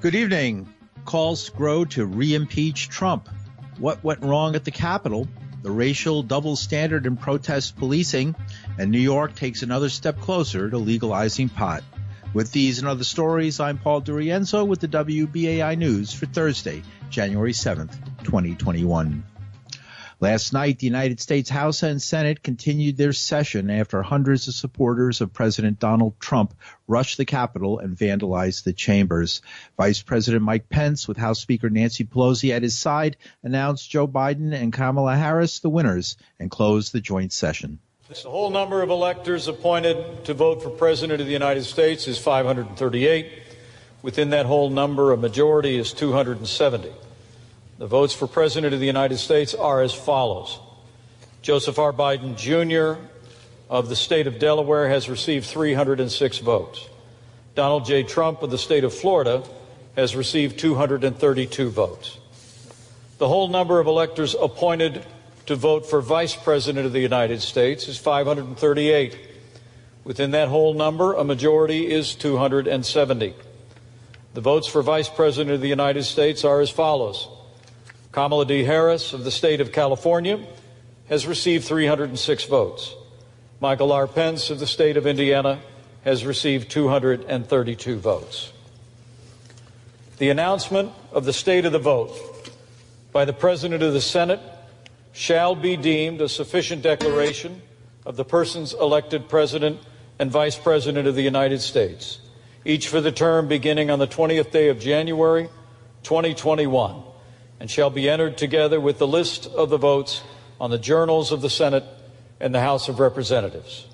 Good evening. Calls grow to re-impeach Trump. What went wrong at the Capitol? The racial double standard in protest policing, and New York takes another step closer to legalizing pot. With these and other stories, I'm Paul DiRienzo with the WBAI News for Thursday, January 7th, 2021. Last night, the United States House and Senate continued their session after hundreds of supporters of President Donald Trump rushed the Capitol and vandalized the chambers. Vice President Mike Pence, with House Speaker Nancy Pelosi at his side, announced Joe Biden and Kamala Harris the winners and closed the joint session. The whole number of electors appointed to vote for President of the United States is 538. Within that whole number, a majority is 270. The votes for President of the United States are as follows Joseph R. Biden Jr. of the state of Delaware has received 306 votes. Donald J. Trump of the state of Florida has received 232 votes. The whole number of electors appointed to vote for Vice President of the United States is 538. Within that whole number, a majority is 270. The votes for Vice President of the United States are as follows Kamala D. Harris of the state of California has received 306 votes. Michael R. Pence of the state of Indiana has received 232 votes. The announcement of the state of the vote by the President of the Senate shall be deemed a sufficient declaration of the persons elected President and Vice President of the United States, each for the term beginning on the 20th day of January 2021 and shall be entered together with the list of the votes on the journals of the Senate and the House of Representatives.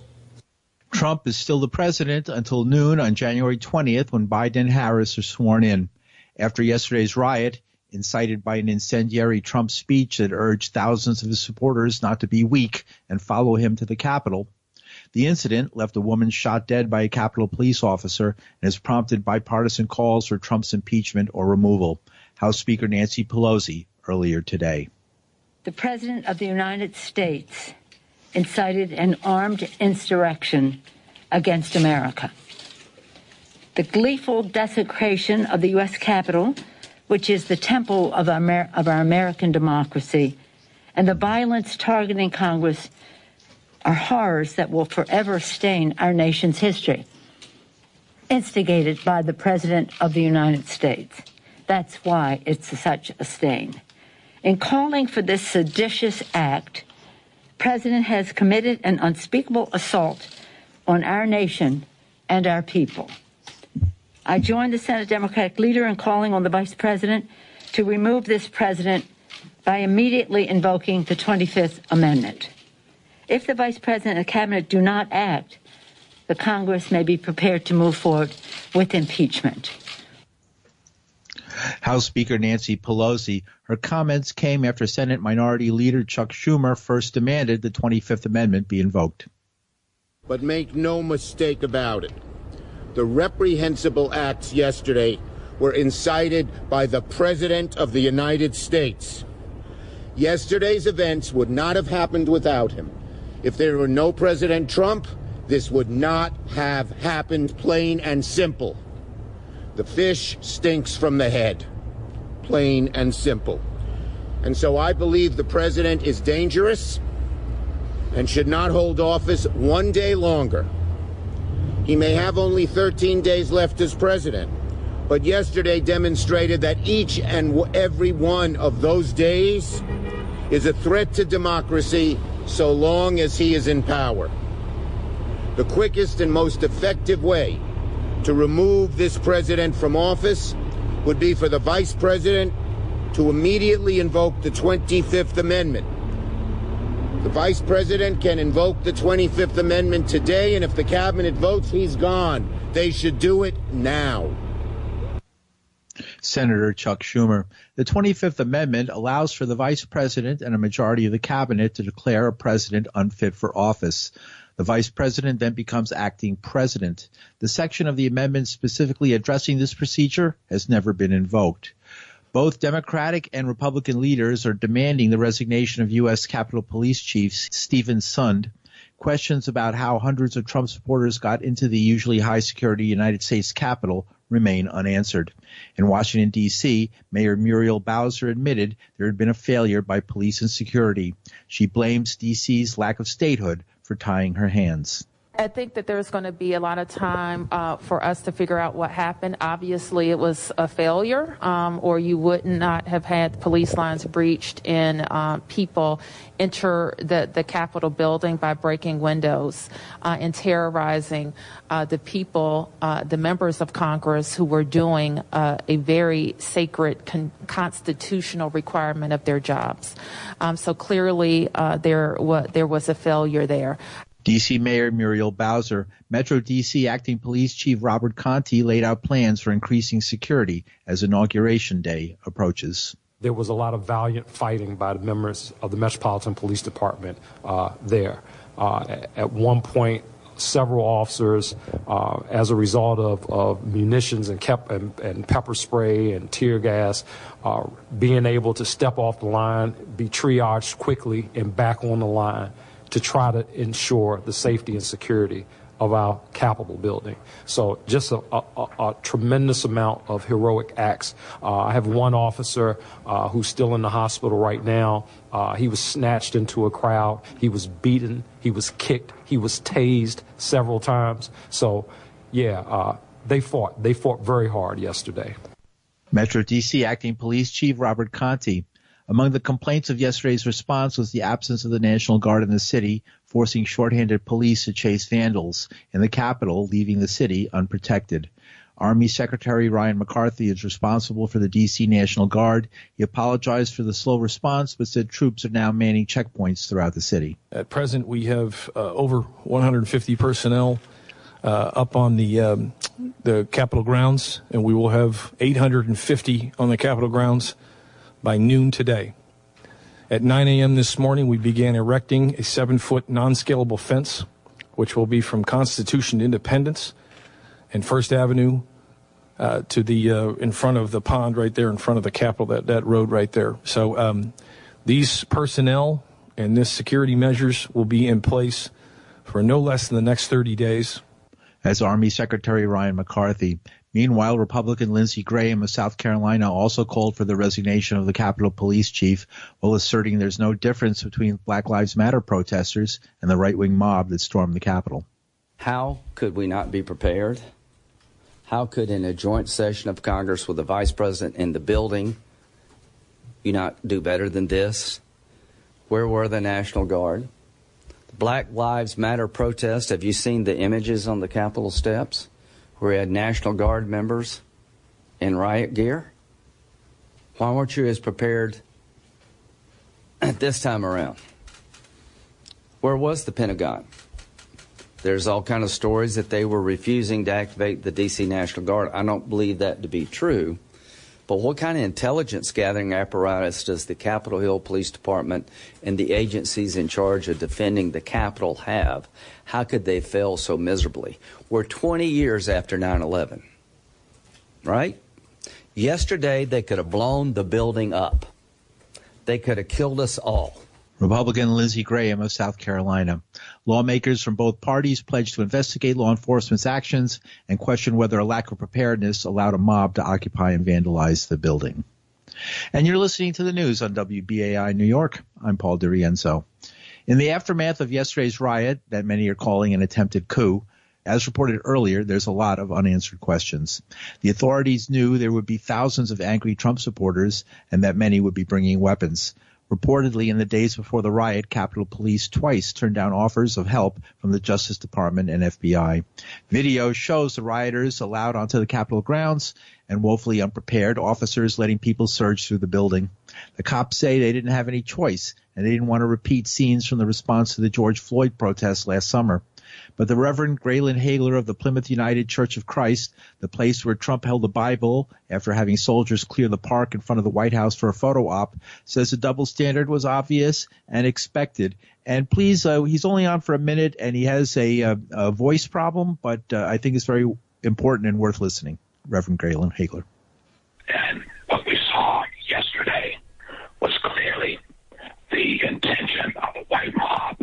Trump is still the president until noon on January 20th when Biden and Harris are sworn in. After yesterday's riot, incited by an incendiary Trump speech that urged thousands of his supporters not to be weak and follow him to the Capitol, the incident left a woman shot dead by a Capitol police officer and has prompted bipartisan calls for Trump's impeachment or removal. House Speaker Nancy Pelosi earlier today. The President of the United States incited an armed insurrection against America. The gleeful desecration of the U.S. Capitol, which is the temple of our, of our American democracy, and the violence targeting Congress are horrors that will forever stain our nation's history, instigated by the President of the United States. That's why it's such a stain. In calling for this seditious act, President has committed an unspeakable assault on our nation and our people. I join the Senate Democratic leader in calling on the Vice President to remove this president by immediately invoking the 25th Amendment. If the Vice President and Cabinet do not act, the Congress may be prepared to move forward with impeachment. House Speaker Nancy Pelosi. Her comments came after Senate Minority Leader Chuck Schumer first demanded the 25th Amendment be invoked. But make no mistake about it. The reprehensible acts yesterday were incited by the President of the United States. Yesterday's events would not have happened without him. If there were no President Trump, this would not have happened, plain and simple. The fish stinks from the head. Plain and simple. And so I believe the president is dangerous and should not hold office one day longer. He may have only 13 days left as president, but yesterday demonstrated that each and every one of those days is a threat to democracy so long as he is in power. The quickest and most effective way to remove this president from office would be for the vice president to immediately invoke the 25th Amendment. The vice president can invoke the 25th Amendment today, and if the cabinet votes, he's gone. They should do it now. Senator Chuck Schumer. The 25th Amendment allows for the vice president and a majority of the cabinet to declare a president unfit for office. The vice president then becomes acting president. The section of the amendment specifically addressing this procedure has never been invoked. Both Democratic and Republican leaders are demanding the resignation of U.S. Capitol Police Chief Steven Sund. Questions about how hundreds of Trump supporters got into the usually high security United States Capitol remain unanswered. In Washington, D.C., Mayor Muriel Bowser admitted there had been a failure by police and security. She blames D.C.'s lack of statehood for tying her hands. I think that there's going to be a lot of time uh, for us to figure out what happened. Obviously, it was a failure, um, or you would not have had police lines breached and uh, people enter the, the Capitol building by breaking windows uh, and terrorizing uh, the people, uh, the members of Congress who were doing uh, a very sacred con- constitutional requirement of their jobs. Um, so clearly, there, there was a failure there. DC Mayor Muriel Bowser, Metro DC Acting Police Chief Robert Contee laid out plans for increasing security as Inauguration Day approaches. There was a lot of valiant fighting by the members of the Metropolitan Police Department uh, there. Uh, at one point, several officers, uh, as a result of, of munitions and, and, and, pepper spray and tear gas, uh, being able to step off the line, be triaged quickly, and back on the line to try to ensure the safety and security of our Capitol building. So just a, a, a tremendous amount of heroic acts. Uh, I have one officer uh, who's still in the hospital right now. Uh, he was snatched into a crowd. He was beaten. He was kicked. He was tased several times. So, yeah, uh, they fought. They fought very hard yesterday. Metro DC Acting Police Chief Robert Contee among the complaints of yesterday's response was the absence of the National Guard in the city, forcing shorthanded police to chase vandals in the capital, leaving the city unprotected. Army Secretary Ryan McCarthy is responsible for the DC National Guard. He apologized for the slow response, but said troops are now manning checkpoints throughout the city. At present, we have uh, over 150 personnel uh, up on the um, the Capitol grounds, and we will have 850 on the Capitol grounds by noon today. At 9 a.m. this morning, we began erecting a seven foot non scalable fence, which will be from Constitution Independence and First Avenue uh, to the uh, in front of the pond right there in front of the Capitol, that, that road right there. So um, these personnel and this security measures will be in place for no less than the next 30 days. As Army Secretary Ryan McCarthy Meanwhile, Republican Lindsey Graham of South Carolina also called for the resignation of the Capitol Police Chief while asserting there's no difference between Black Lives Matter protesters and the right wing mob that stormed the Capitol. How could we not be prepared? How could, in a joint session of Congress with the Vice President in the building, you not do better than this? Where were the National Guard? The Black Lives Matter protest, have you seen the images on the Capitol steps? Where we had National Guard members in riot gear? Why weren't you as prepared this time around? Where was the Pentagon? There's all kind of stories that they were refusing to activate the DC National Guard. I don't believe that to be true. But what kind of intelligence gathering apparatus does the Capitol Hill Police Department and the agencies in charge of defending the Capitol have? How could they fail so miserably? We're 20 years after 9 11, right? Yesterday, they could have blown the building up, they could have killed us all. Republican Lindsey Graham of South Carolina. Lawmakers from both parties pledged to investigate law enforcement's actions and question whether a lack of preparedness allowed a mob to occupy and vandalize the building. And you're listening to the news on WBAI New York. I'm Paul DiRienzo. In the aftermath of yesterday's riot that many are calling an attempted coup, as reported earlier, there's a lot of unanswered questions. The authorities knew there would be thousands of angry Trump supporters and that many would be bringing weapons. Reportedly, in the days before the riot, Capitol Police twice turned down offers of help from the Justice Department and FBI. Video shows the rioters allowed onto the Capitol grounds and woefully unprepared officers letting people surge through the building. The cops say they didn't have any choice and they didn't want to repeat scenes from the response to the George Floyd protests last summer. But the Reverend Graylan Hagler of the Plymouth United Church of Christ, the place where Trump held the Bible after having soldiers clear the park in front of the White House for a photo op, says the double standard was obvious and expected. And please, uh, he's only on for a minute and he has a, a, a voice problem, but uh, I think it's very important and worth listening. Reverend Graylan Hagler. And what we saw yesterday was clearly the intention of a white mob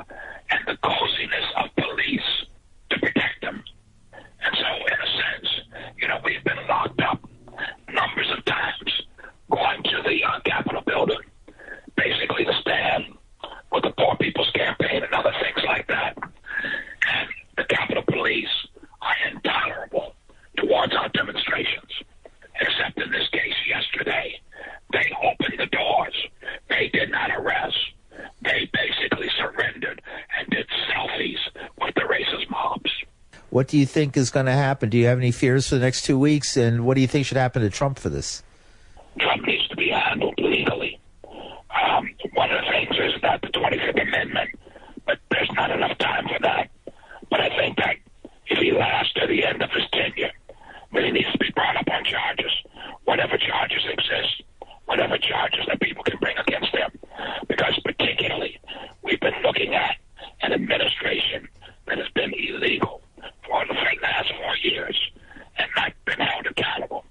and the coziness of police to protect them. And so, in a sense, you know, we've been locked What do you think is going to happen? Do you have any fears for the next two weeks? And what do you think should happen to Trump for this? Trump needs to be handled legally. Um, one of the things is that the 25th Amendment, but there's not enough time for that. But I think that if he lasts to the end of his tenure, then he needs to be brought up on charges, whatever charges exist, whatever charges that people can bring against him. Because particularly, we've been looking at an administration that has been illegal for the last four years and not been held accountable.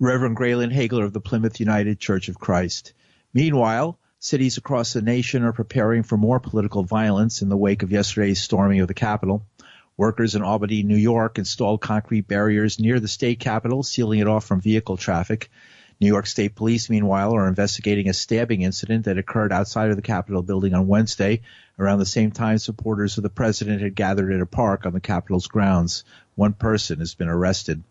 Reverend Graylan Hagler of the Plymouth United Church of Christ. Meanwhile, cities across the nation are preparing for more political violence in the wake of yesterday's storming of the Capitol. Workers in Albany, New York installed concrete barriers near the state capitol, sealing it off from vehicle traffic. New York State Police, meanwhile, are investigating a stabbing incident that occurred outside of the Capitol building on Wednesday. Around the same time, supporters of the president had gathered at a park on the Capitol's grounds. One person has been arrested.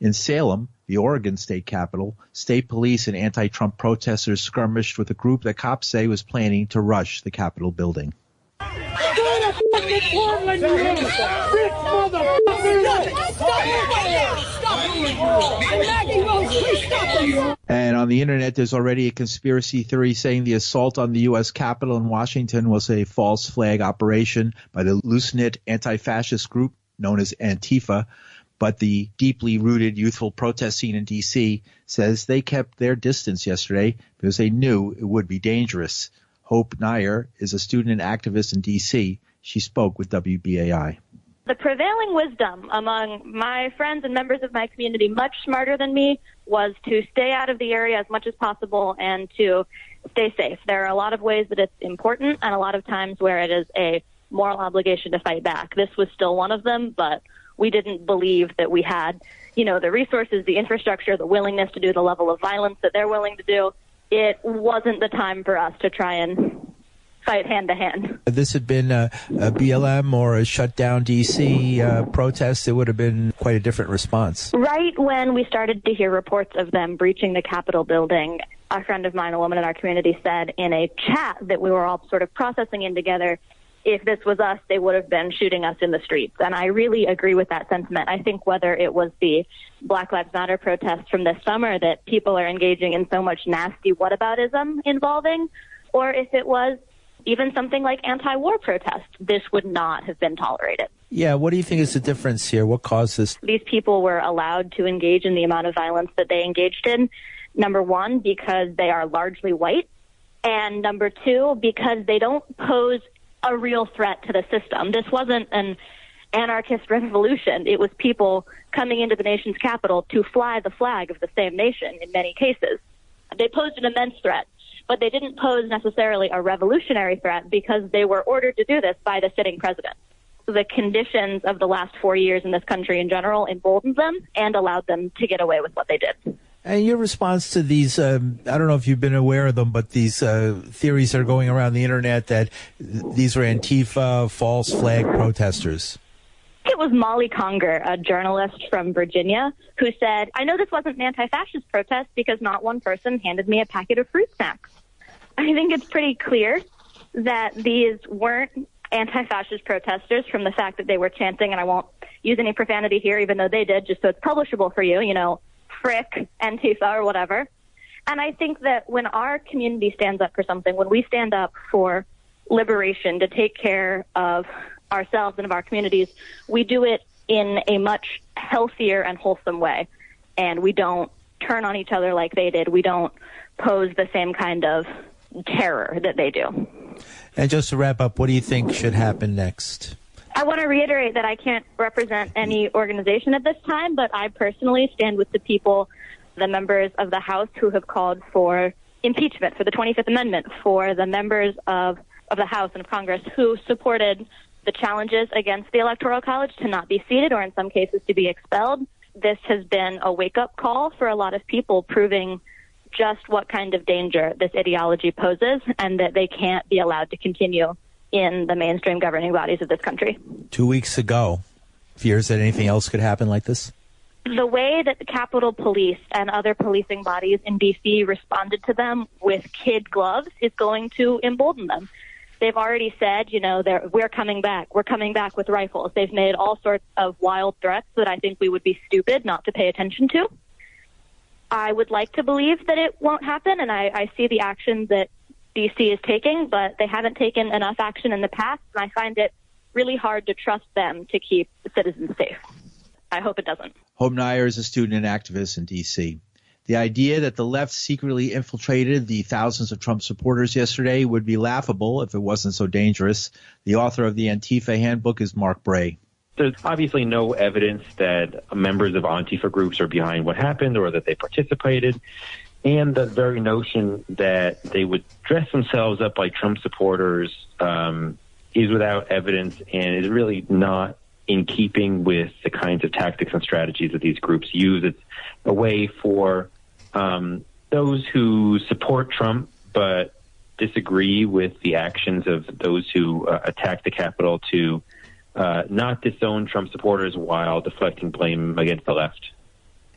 In Salem, the Oregon state capitol, state police and anti-Trump protesters skirmished with a group that cops say was planning to rush the Capitol building. And on the internet, there's already a conspiracy theory saying the assault on the U.S. Capitol in Washington was a false flag operation by the loose-knit anti-fascist group known as Antifa. But the deeply rooted youthful protest scene in D.C. says they kept their distance yesterday because they knew it would be dangerous. Hope Nair is a student and activist in D.C. She spoke with WBAI. The prevailing wisdom among my friends and members of my community, much smarter than me, was to stay out of the area as much as possible and to stay safe. There are a lot of ways that it's important and a lot of times where it is a moral obligation to fight back. This was still one of them, but we didn't believe that we had, you know, the resources, the infrastructure, the willingness to do the level of violence that they're willing to do. It wasn't the time for us to try and fight hand to hand. This had been a, a BLM or a shutdown DC uh, protest, it would have been quite a different response. Right when we started to hear reports of them breaching the Capitol building, a friend of mine, a woman in our community, said in a chat that we were all sort of processing in together. If this was us, they would have been shooting us in the streets. And I really agree with that sentiment. I think whether it was the Black Lives Matter protests from this summer that people are engaging in so much nasty whataboutism involving, or if it was even something like anti-war protests, this would not have been tolerated. Yeah, what do you think is the difference here? What caused this? These people were allowed to engage in the amount of violence that they engaged in. Number one, because they are largely white. And number two, because they don't pose a real threat to the system. This wasn't an anarchist revolution. It was people coming into the nation's capital to fly the flag of the same nation in many cases. They posed an immense threat but they didn't pose necessarily a revolutionary threat because they were ordered to do this by the sitting president. The conditions of the last four years in this country in general emboldened them and allowed them to get away with what they did. And your response to these, um, I don't know if you've been aware of them, but these uh, theories are going around the internet that these were Antifa false flag protesters. It was Molly Conger, a journalist from Virginia, who said, I know this wasn't an anti fascist protest because not one person handed me a packet of fruit snacks. I think it's pretty clear that these weren't anti-fascist protesters from the fact that they were chanting, and I won't use any profanity here, even though they did, just so it's publishable for you, you know, frick, Antifa, or whatever. And I think that when our community stands up for something, when we stand up for liberation to take care of ourselves and of our communities, we do it in a much healthier and wholesome way. And we don't turn on each other like they did. We don't pose the same kind of terror that they do. And just to wrap up, what do you think should happen next? I want to reiterate that I can't represent any organization at this time, but I personally stand with the people, the members of the House who have called for impeachment for the 25th Amendment, for the members of, of the House and of Congress who supported the challenges against the Electoral College to not be seated or in some cases to be expelled. This has been a wake up call for a lot of people, proving just what kind of danger this ideology poses and that they can't be allowed to continue in the mainstream governing bodies of this country. Two weeks ago, fears that anything else could happen like this? The way that the Capitol Police and other policing bodies in D.C. responded to them with kid gloves is going to embolden them. They've already said, you know, they're, we're coming back. We're coming back with rifles. They've made all sorts of wild threats that I think we would be stupid not to pay attention to. I would like to believe that it won't happen, and I, I see the action that DC is taking, but they haven't taken enough action in the past, and I find it really hard to trust them to keep citizens safe. I hope it doesn't. Hope Nyer is a student and activist in D.C. The idea that the left secretly infiltrated the thousands of Trump supporters yesterday would be laughable if it wasn't so dangerous. The author of the Antifa handbook is Mark Bray. There's obviously no evidence that members of Antifa groups are behind what happened or that they participated. And the very notion that they would dress themselves up like Trump supporters um, is without evidence and is really not in keeping with the kinds of tactics and strategies that these groups use. It's a way for um, those who support Trump but disagree with the actions of those who uh, attack the Capitol to uh, not disown Trump supporters while deflecting blame against the left.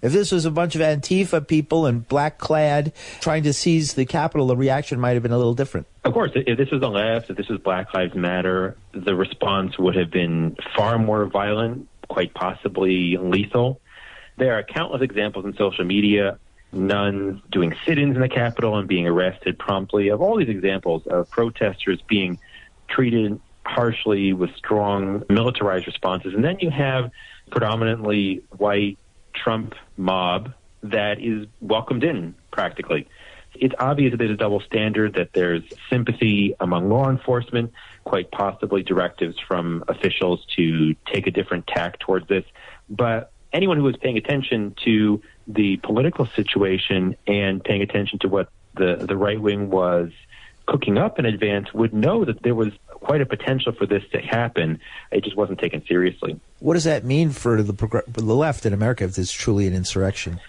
If this was a bunch of Antifa people in black clad trying to seize the Capitol, the reaction might have been a little different. Of course, if this was the left, if this was Black Lives Matter, the response would have been far more violent, quite possibly lethal. There are countless examples in social media nuns doing sit-ins in the Capitol and being arrested promptly. Of all these examples of protesters being treated harshly with strong militarized responses, and then you have predominantly white Trump mob that is welcomed in practically. It's obvious that there's a double standard, that there's sympathy among law enforcement, quite possibly directives from officials to take a different tack towards this. But anyone who was paying attention to the political situation and paying attention to what the, the right wing was cooking up in advance would know that there was quite a potential for this to happen. It just wasn't taken seriously. What does that mean for the, for the left in America if it's truly an insurrection?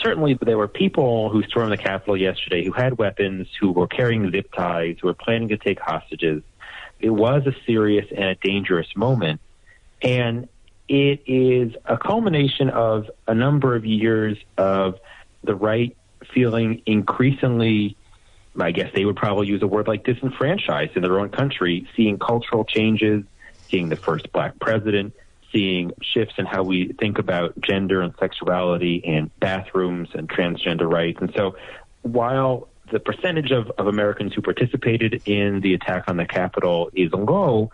Certainly, there were people who stormed the Capitol yesterday who had weapons, who were carrying zip ties, who were planning to take hostages. It was a serious and a dangerous moment. And it is a culmination of a number of years of the right feeling increasingly, I guess they would probably use a word like disenfranchised in their own country, seeing cultural changes, seeing the first black president, seeing shifts in how we think about gender and sexuality and bathrooms and transgender rights. And so while the percentage of, of Americans who participated in the attack on the Capitol is low,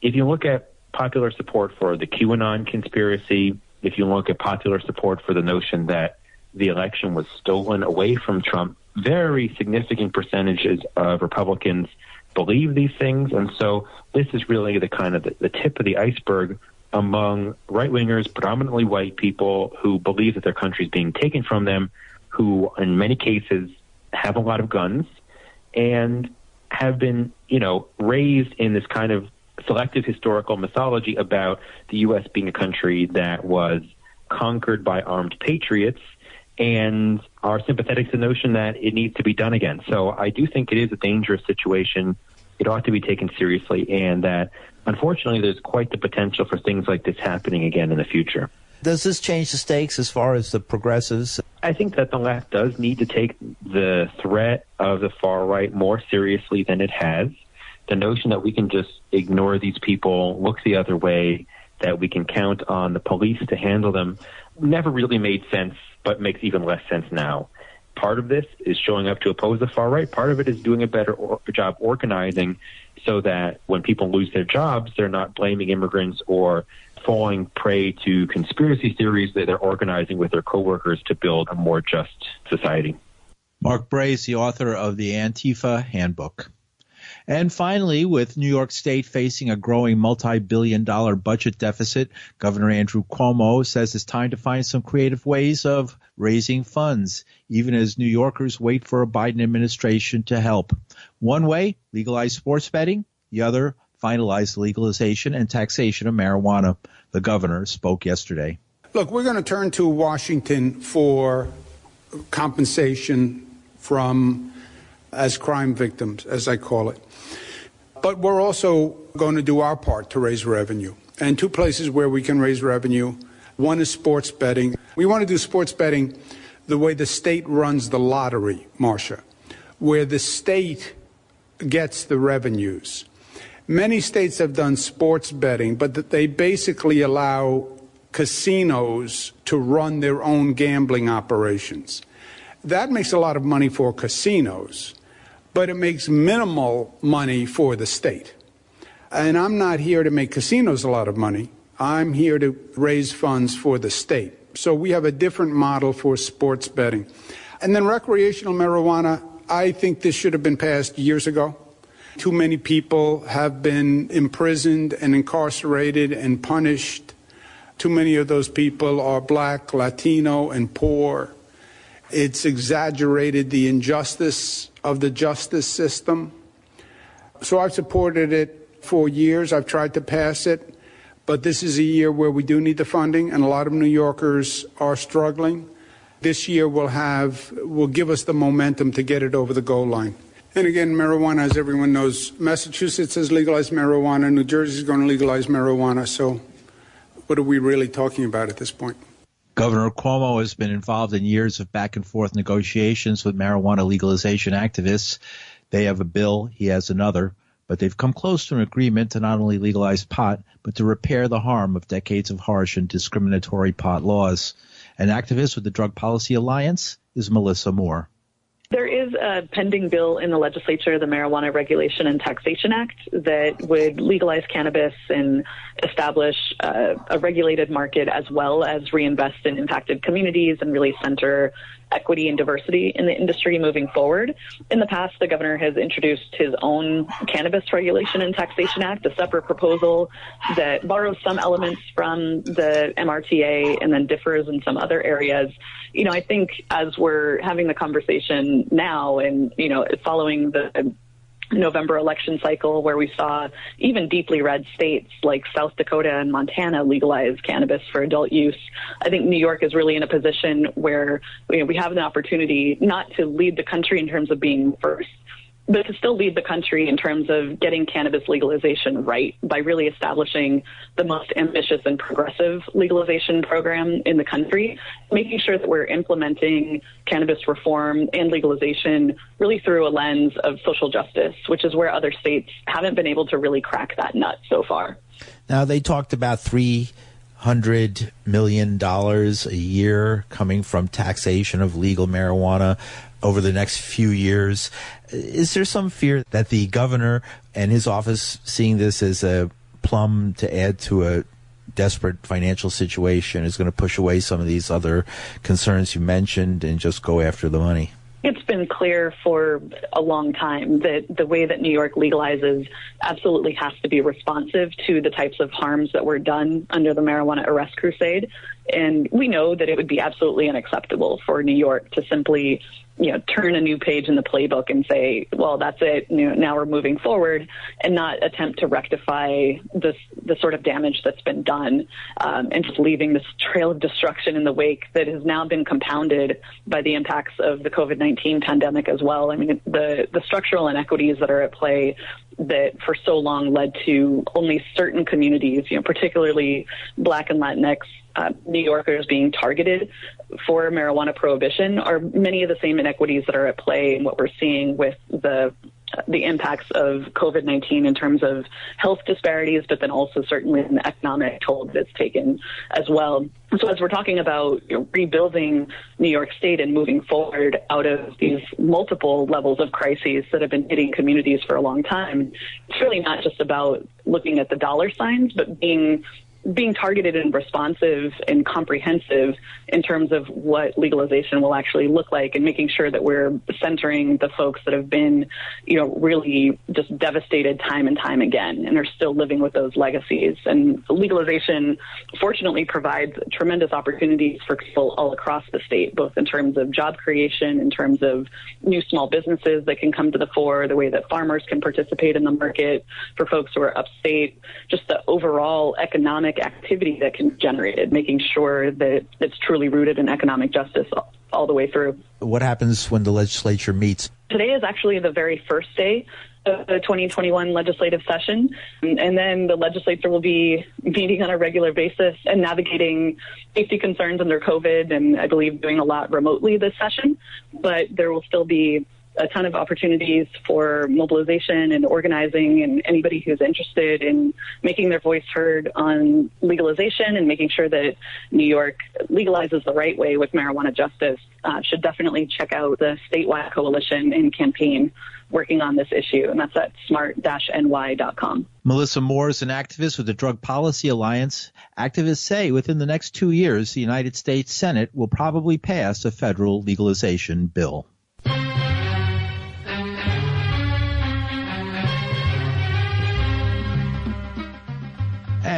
if you look at popular support for the QAnon conspiracy, if you look at popular support for the notion that the election was stolen away from Trump, very significant percentages of Republicans believe these things. And so this is really the kind of the, the tip of the iceberg among right wingers, predominantly white people who believe that their country is being taken from them, who in many cases have a lot of guns and have been, you know, raised in this kind of selective historical mythology about the U.S. being a country that was conquered by armed patriots and are sympathetic to the notion that it needs to be done again. So I do think it is a dangerous situation. It ought to be taken seriously, and that unfortunately there's quite the potential for things like this happening again in the future. Does this change the stakes as far as the progressives? I think that the left does need to take the threat of the far right more seriously than it has the notion that we can just ignore these people, look the other way, that we can count on the police to handle them, never really made sense, but makes even less sense now. Part of this is showing up to oppose the far right. Part of it is doing a better or- job organizing so that when people lose their jobs, they're not blaming immigrants or falling prey to conspiracy theories that they're organizing with their coworkers to build a more just society. Mark Bray is the author of the Antifa Handbook. And finally, with New York State facing a growing multi-billion dollar budget deficit, Governor Andrew Cuomo says it's time to find some creative ways of raising funds, even as New Yorkers wait for a Biden administration to help. One way, legalize sports betting. The other, finalize legalization and taxation of marijuana. The governor spoke yesterday. Look, we're going to turn to Washington for compensation from as crime victims, as I call it. But we're also going to do our part to raise revenue. And two places where we can raise revenue one is sports betting. We want to do sports betting the way the state runs the lottery, Marcia, where the state gets the revenues Many states have done sports betting, but they basically allow casinos to run their own gambling operations. That makes a lot of money for casinos, but it makes minimal money for the state. And I'm not here to make casinos a lot of money. I'm here to raise funds for the state. So we have a different model for sports betting. And then recreational marijuana, I think this should have been passed years ago. Too many people have been imprisoned and incarcerated and punished. Too many of those people are black, Latino, and poor. It's exaggerated the injustice of the justice system. So I've supported it for years. I've tried to pass it. But this is a year where we do need the funding, and a lot of New Yorkers are struggling. This year will have will give us the momentum to get it over the goal line. And again, marijuana, as everyone knows, Massachusetts has legalized marijuana. New Jersey is going to legalize marijuana. So, what are we really talking about at this point? Governor Cuomo has been involved in years of back and forth negotiations with marijuana legalization activists. They have a bill, he has another, but they've come close to an agreement to not only legalize pot, but to repair the harm of decades of harsh and discriminatory pot laws. An activist with the Drug Policy Alliance is Melissa Moore. There is a pending bill in the legislature, the Marijuana Regulation and Taxation Act, that would legalize cannabis and establish uh, a regulated market as well as reinvest in impacted communities and really center equity and diversity in the industry moving forward. In the past, the governor has introduced his own Cannabis Regulation and Taxation Act, a separate proposal that borrows some elements from the MRTA and then differs in some other areas. You know, I think as we're having the conversation now and, you know, following the November election cycle where we saw even deeply red states like South Dakota and Montana legalize cannabis for adult use. I think New York is really in a position where you know, we have an opportunity not to lead the country in terms of being first, but to still lead the country in terms of getting cannabis legalization right by really establishing the most ambitious and progressive legalization program in the country, making sure that we're implementing cannabis reform and legalization really through a lens of social justice, which is where other states haven't been able to really crack that nut so far. Now, they talked about three hundred million dollars a year coming from taxation of legal marijuana over the next few years. Is there some fear that the governor and his office seeing this as a plum to add to a desperate financial situation is going to push away some of these other concerns you mentioned and just go after the money? It's been clear for a long time that the way that New York legalizes absolutely has to be responsive to the types of harms that were done under the marijuana arrest crusade. And we know that it would be absolutely unacceptable for New York to simply you know, turn a new page in the playbook and say, well, that's it. Now we're moving forward and not attempt to rectify this, the sort of damage that's been done, um, and just leaving this trail of destruction in the wake that has now been compounded by the impacts of the COVID-19 pandemic as well. I mean, the, the structural inequities that are at play that for so long led to only certain communities, you know, particularly black and Latinx uh, New Yorkers being targeted for marijuana prohibition are many of the same inequities that are at play in what we're seeing with the the impacts of COVID-19 in terms of health disparities, but then also certainly in the economic toll that it's taken as well. So as we're talking about you know, rebuilding New York State and moving forward out of these multiple levels of crises that have been hitting communities for a long time, it's really not just about looking at the dollar signs, but being being targeted and responsive and comprehensive in terms of what legalization will actually look like and making sure that we're centering the folks that have been, you know, really just devastated time and time again and are still living with those legacies. And legalization fortunately provides tremendous opportunities for people all across the state, both in terms of job creation, in terms of new small businesses that can come to the fore, the way that farmers can participate in the market for folks who are upstate, just the overall economic economic activity that can be generated, making sure that it's truly rooted in economic justice all, all the way through. What happens when the legislature meets? Today is actually the very first day of the 2021 legislative session. Um, and then the legislature will be meeting on a regular basis and navigating safety concerns under COVID and I believe doing a lot remotely this session. But there will still be a ton of opportunities for mobilization and organizing and anybody who's interested in making their voice heard on legalization and making sure that New York legalizes the right way with marijuana justice uh, should definitely check out the statewide coalition and campaign working on this issue, and that's at smart-ny.com. Melissa Moore is an activist with the Drug Policy Alliance. Activists say within the next two years, the United States Senate will probably pass a federal legalization bill.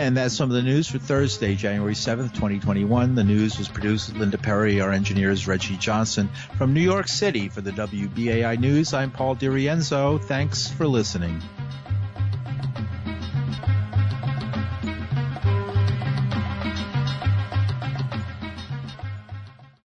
And that's some of the news for Thursday, January 7th, 2021. The news was produced with Linda Perry. Our engineer is Reggie Johnson. From New York City for the WBAI News, I'm Paul DiRienzo. Thanks for listening.